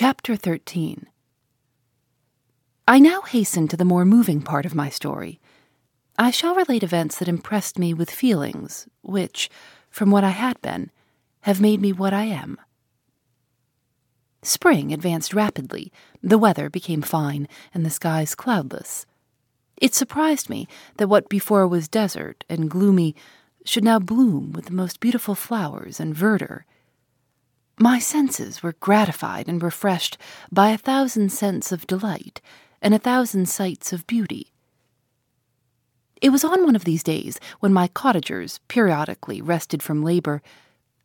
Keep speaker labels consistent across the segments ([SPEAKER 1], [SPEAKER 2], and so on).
[SPEAKER 1] Chapter 13 I now hasten to the more moving part of my story. I shall relate events that impressed me with feelings which, from what I had been, have made me what I am. Spring advanced rapidly, the weather became fine, and the skies cloudless. It surprised me that what before was desert and gloomy should now bloom with the most beautiful flowers and verdure my senses were gratified and refreshed by a thousand scents of delight and a thousand sights of beauty. It was on one of these days, when my cottagers periodically rested from labor,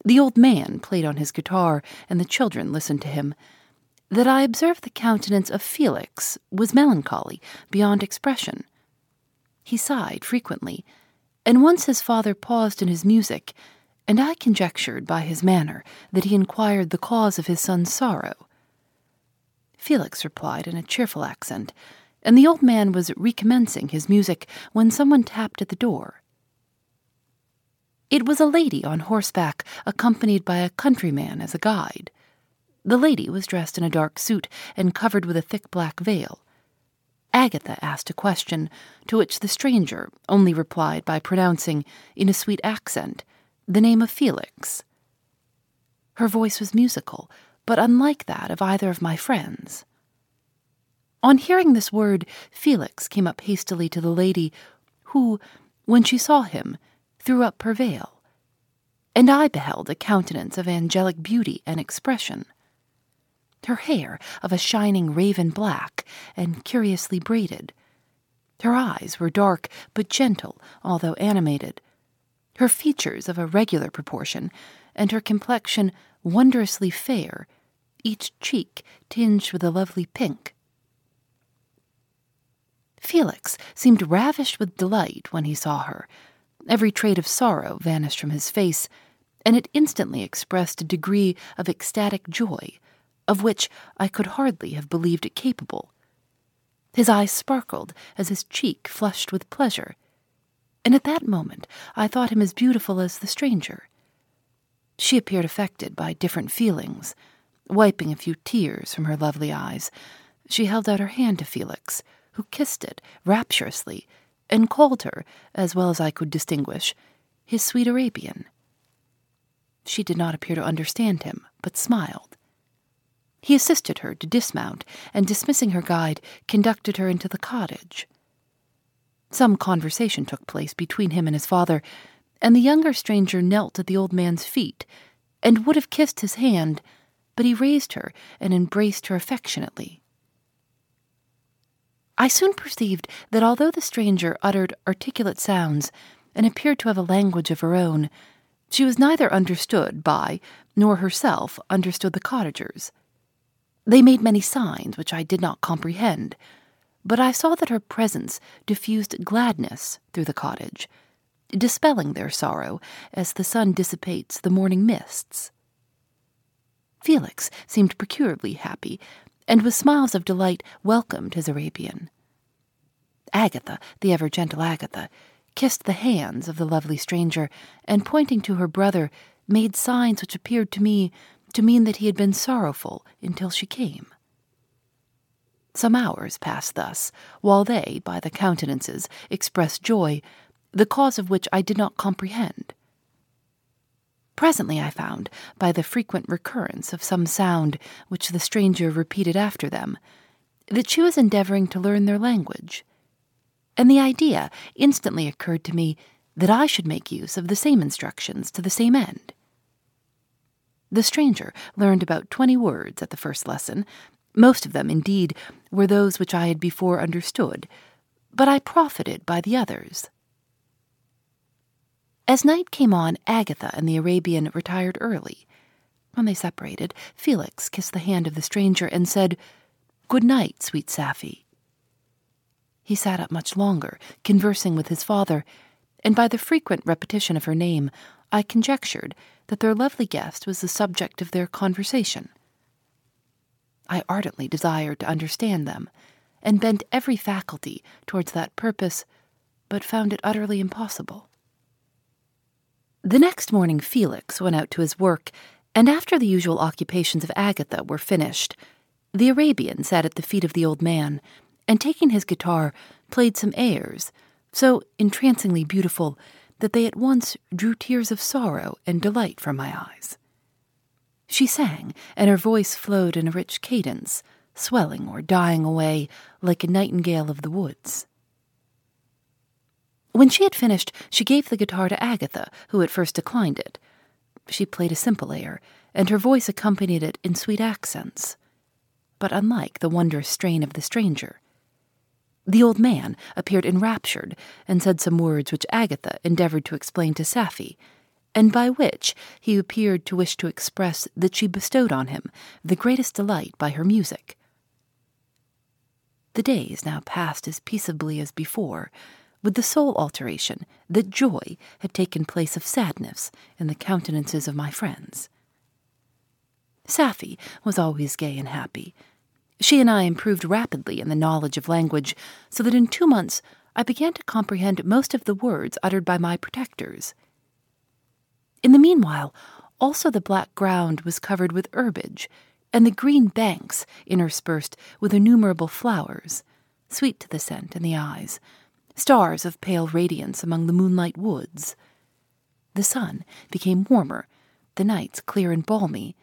[SPEAKER 1] the old man played on his guitar, and the children listened to him, that I observed the countenance of Felix was melancholy beyond expression. He sighed frequently, and once his father paused in his music and I conjectured by his manner that he inquired the cause of his son's sorrow. Felix replied in a cheerful accent, and the old man was recommencing his music when someone tapped at the door. It was a lady on horseback, accompanied by a countryman as a guide. The lady was dressed in a dark suit and covered with a thick black veil. Agatha asked a question, to which the stranger only replied by pronouncing, in a sweet accent, the name of Felix. Her voice was musical, but unlike that of either of my friends. On hearing this word, Felix came up hastily to the lady, who, when she saw him, threw up her veil, and I beheld a countenance of angelic beauty and expression. Her hair of a shining raven black and curiously braided. Her eyes were dark but gentle, although animated her features of a regular proportion, and her complexion wondrously fair, each cheek tinged with a lovely pink. Felix seemed ravished with delight when he saw her. Every trait of sorrow vanished from his face, and it instantly expressed a degree of ecstatic joy, of which I could hardly have believed it capable. His eyes sparkled as his cheek flushed with pleasure, and at that moment I thought him as beautiful as the stranger. She appeared affected by different feelings. Wiping a few tears from her lovely eyes, she held out her hand to Felix, who kissed it rapturously, and called her, as well as I could distinguish, his sweet Arabian. She did not appear to understand him, but smiled. He assisted her to dismount, and dismissing her guide, conducted her into the cottage. Some conversation took place between him and his father, and the younger stranger knelt at the old man's feet and would have kissed his hand, but he raised her and embraced her affectionately. I soon perceived that although the stranger uttered articulate sounds and appeared to have a language of her own, she was neither understood by nor herself understood the cottagers. They made many signs which I did not comprehend but I saw that her presence diffused gladness through the cottage, dispelling their sorrow as the sun dissipates the morning mists. Felix seemed peculiarly happy, and with smiles of delight welcomed his Arabian. Agatha, the ever gentle Agatha, kissed the hands of the lovely stranger, and pointing to her brother, made signs which appeared to me to mean that he had been sorrowful until she came. Some hours passed thus, while they, by the countenances, expressed joy, the cause of which I did not comprehend. Presently I found, by the frequent recurrence of some sound which the stranger repeated after them, that she was endeavoring to learn their language. And the idea instantly occurred to me that I should make use of the same instructions to the same end. The stranger learned about twenty words at the first lesson. Most of them, indeed, were those which I had before understood, but I profited by the others. As night came on, Agatha and the Arabian retired early. When they separated, Felix kissed the hand of the stranger and said, Good night, sweet Safie. He sat up much longer, conversing with his father, and by the frequent repetition of her name, I conjectured that their lovely guest was the subject of their conversation. I ardently desired to understand them, and bent every faculty towards that purpose, but found it utterly impossible. The next morning, Felix went out to his work, and after the usual occupations of Agatha were finished, the Arabian sat at the feet of the old man, and taking his guitar, played some airs, so entrancingly beautiful that they at once drew tears of sorrow and delight from my eyes. She sang, and her voice flowed in a rich cadence, swelling or dying away like a nightingale of the woods. When she had finished, she gave the guitar to Agatha, who at first declined it. She played a simple air, and her voice accompanied it in sweet accents, but unlike the wondrous strain of the stranger. The old man appeared enraptured and said some words which Agatha endeavored to explain to Safie, and by which he appeared to wish to express that she bestowed on him the greatest delight by her music. The days now passed as peaceably as before, with the sole alteration that joy had taken place of sadness in the countenances of my friends. Safie was always gay and happy. She and I improved rapidly in the knowledge of language, so that in two months I began to comprehend most of the words uttered by my protectors. In the meanwhile, also the black ground was covered with herbage, and the green banks interspersed with innumerable flowers, sweet to the scent and the eyes, stars of pale radiance among the moonlight woods. The sun became warmer, the nights clear and balmy,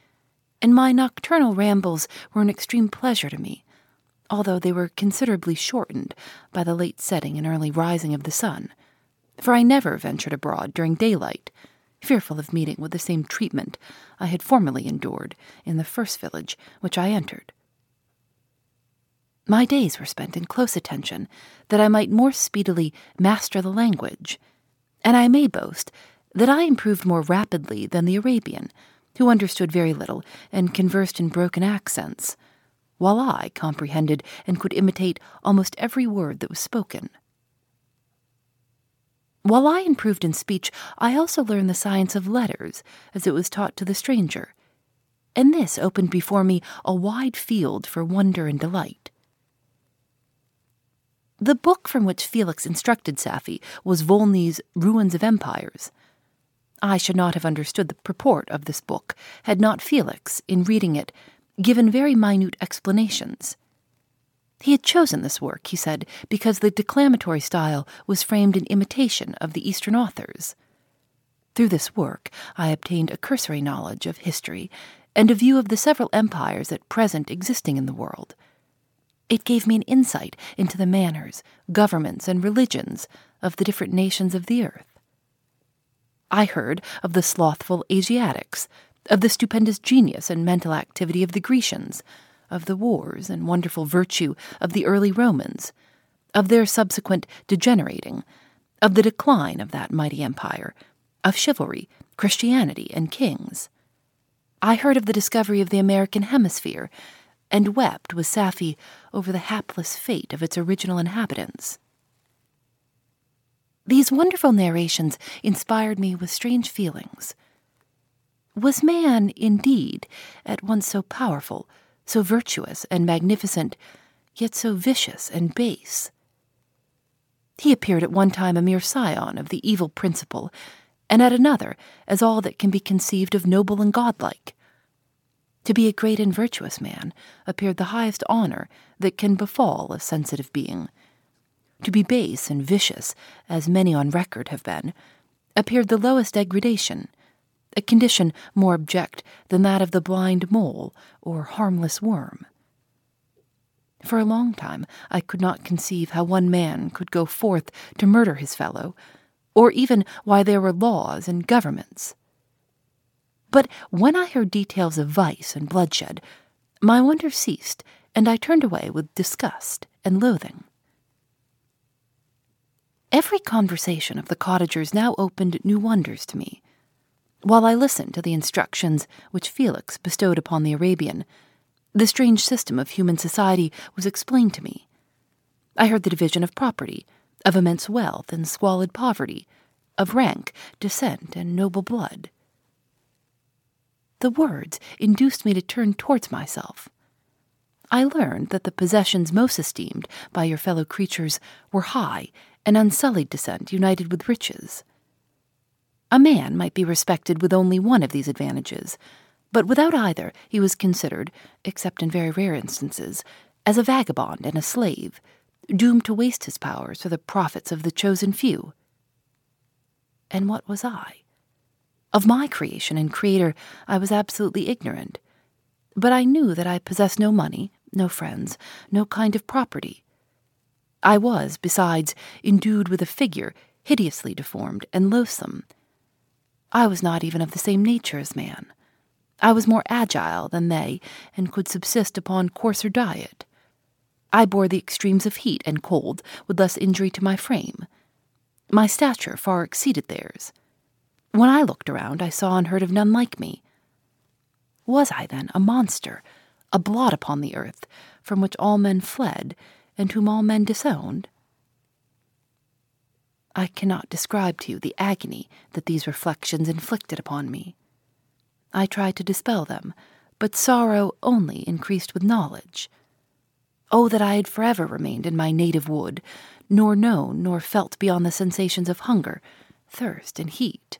[SPEAKER 1] and my nocturnal rambles were an extreme pleasure to me, although they were considerably shortened by the late setting and early rising of the sun, for I never ventured abroad during daylight, fearful of meeting with the same treatment I had formerly endured in the first village which I entered. My days were spent in close attention that I might more speedily master the language, and I may boast that I improved more rapidly than the Arabian, who understood very little and conversed in broken accents, while I comprehended and could imitate almost every word that was spoken. While I improved in speech, I also learned the science of letters as it was taught to the stranger, and this opened before me a wide field for wonder and delight. The book from which Felix instructed Safie was Volney's Ruins of Empires. I should not have understood the purport of this book had not Felix, in reading it, given very minute explanations. He had chosen this work, he said, because the declamatory style was framed in imitation of the Eastern authors. Through this work, I obtained a cursory knowledge of history and a view of the several empires at present existing in the world. It gave me an insight into the manners, governments, and religions of the different nations of the earth. I heard of the slothful Asiatics, of the stupendous genius and mental activity of the Grecians, of the wars and wonderful virtue of the early Romans, of their subsequent degenerating, of the decline of that mighty empire, of chivalry, Christianity, and kings. I heard of the discovery of the American hemisphere and wept with Safie over the hapless fate of its original inhabitants. These wonderful narrations inspired me with strange feelings. Was man, indeed, at once so powerful, so virtuous and magnificent, yet so vicious and base? He appeared at one time a mere scion of the evil principle, and at another as all that can be conceived of noble and godlike. To be a great and virtuous man appeared the highest honor that can befall a sensitive being. To be base and vicious, as many on record have been, appeared the lowest degradation, a condition more abject than that of the blind mole or harmless worm. For a long time I could not conceive how one man could go forth to murder his fellow, or even why there were laws and governments. But when I heard details of vice and bloodshed, my wonder ceased, and I turned away with disgust and loathing. Every conversation of the cottagers now opened new wonders to me. While I listened to the instructions which Felix bestowed upon the Arabian, the strange system of human society was explained to me. I heard the division of property, of immense wealth and squalid poverty, of rank, descent, and noble blood. The words induced me to turn towards myself. I learned that the possessions most esteemed by your fellow creatures were high and unsullied descent united with riches. A man might be respected with only one of these advantages, but without either he was considered, except in very rare instances, as a vagabond and a slave, doomed to waste his powers for the profits of the chosen few. And what was I? Of my creation and creator I was absolutely ignorant, but I knew that I possessed no money, no friends, no kind of property. I was, besides, endued with a figure hideously deformed and loathsome. I was not even of the same nature as man. I was more agile than they, and could subsist upon coarser diet. I bore the extremes of heat and cold with less injury to my frame. My stature far exceeded theirs. When I looked around, I saw and heard of none like me. Was I, then, a monster, a blot upon the earth, from which all men fled, and whom all men disowned? I cannot describe to you the agony that these reflections inflicted upon me. I tried to dispel them, but sorrow only increased with knowledge. Oh, that I had forever remained in my native wood, nor known nor felt beyond the sensations of hunger, thirst, and heat.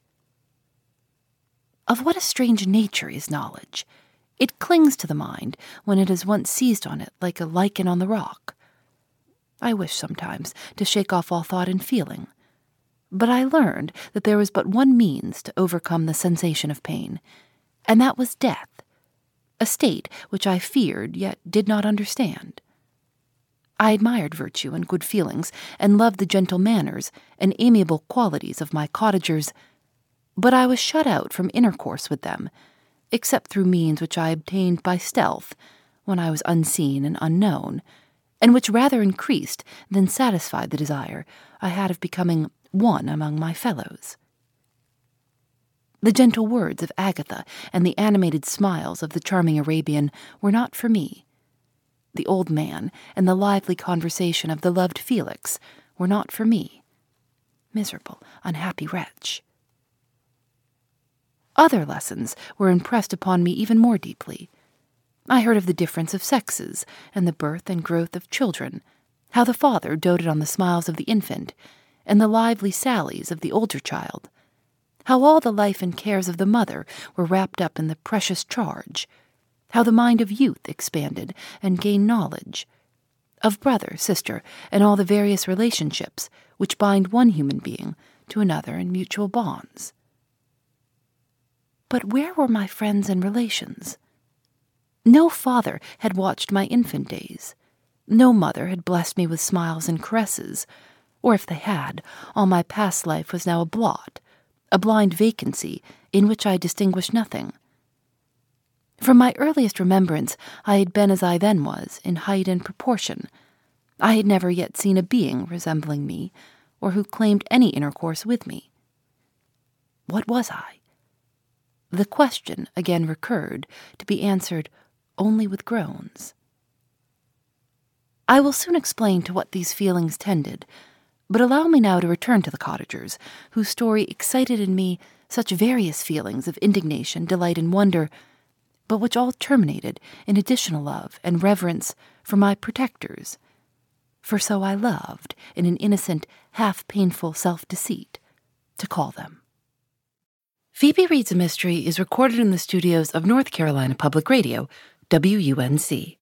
[SPEAKER 1] Of what a strange nature is knowledge! It clings to the mind when it has once seized on it like a lichen on the rock. I wish sometimes to shake off all thought and feeling. But I learned that there was but one means to overcome the sensation of pain, and that was death, a state which I feared yet did not understand. I admired virtue and good feelings, and loved the gentle manners and amiable qualities of my cottagers, but I was shut out from intercourse with them, except through means which I obtained by stealth, when I was unseen and unknown and which rather increased than satisfied the desire I had of becoming one among my fellows. The gentle words of Agatha and the animated smiles of the charming Arabian were not for me. The old man and the lively conversation of the loved Felix were not for me. Miserable, unhappy wretch. Other lessons were impressed upon me even more deeply I heard of the difference of sexes and the birth and growth of children, how the father doted on the smiles of the infant and the lively sallies of the older child, how all the life and cares of the mother were wrapped up in the precious charge, how the mind of youth expanded and gained knowledge, of brother, sister, and all the various relationships which bind one human being to another in mutual bonds. But where were my friends and relations? No father had watched my infant days. No mother had blessed me with smiles and caresses, or if they had, all my past life was now a blot, a blind vacancy in which I distinguished nothing. From my earliest remembrance, I had been as I then was, in height and proportion. I had never yet seen a being resembling me, or who claimed any intercourse with me. What was I? The question again recurred, to be answered only with groans. I will soon explain to what these feelings tended, but allow me now to return to the cottagers, whose story excited in me such various feelings of indignation, delight, and wonder, but which all terminated in additional love and reverence for my protectors. For so I loved, in an innocent, half painful self deceit, to call them. Phoebe Reads a Mystery is recorded in the studios of North Carolina Public Radio WUNC.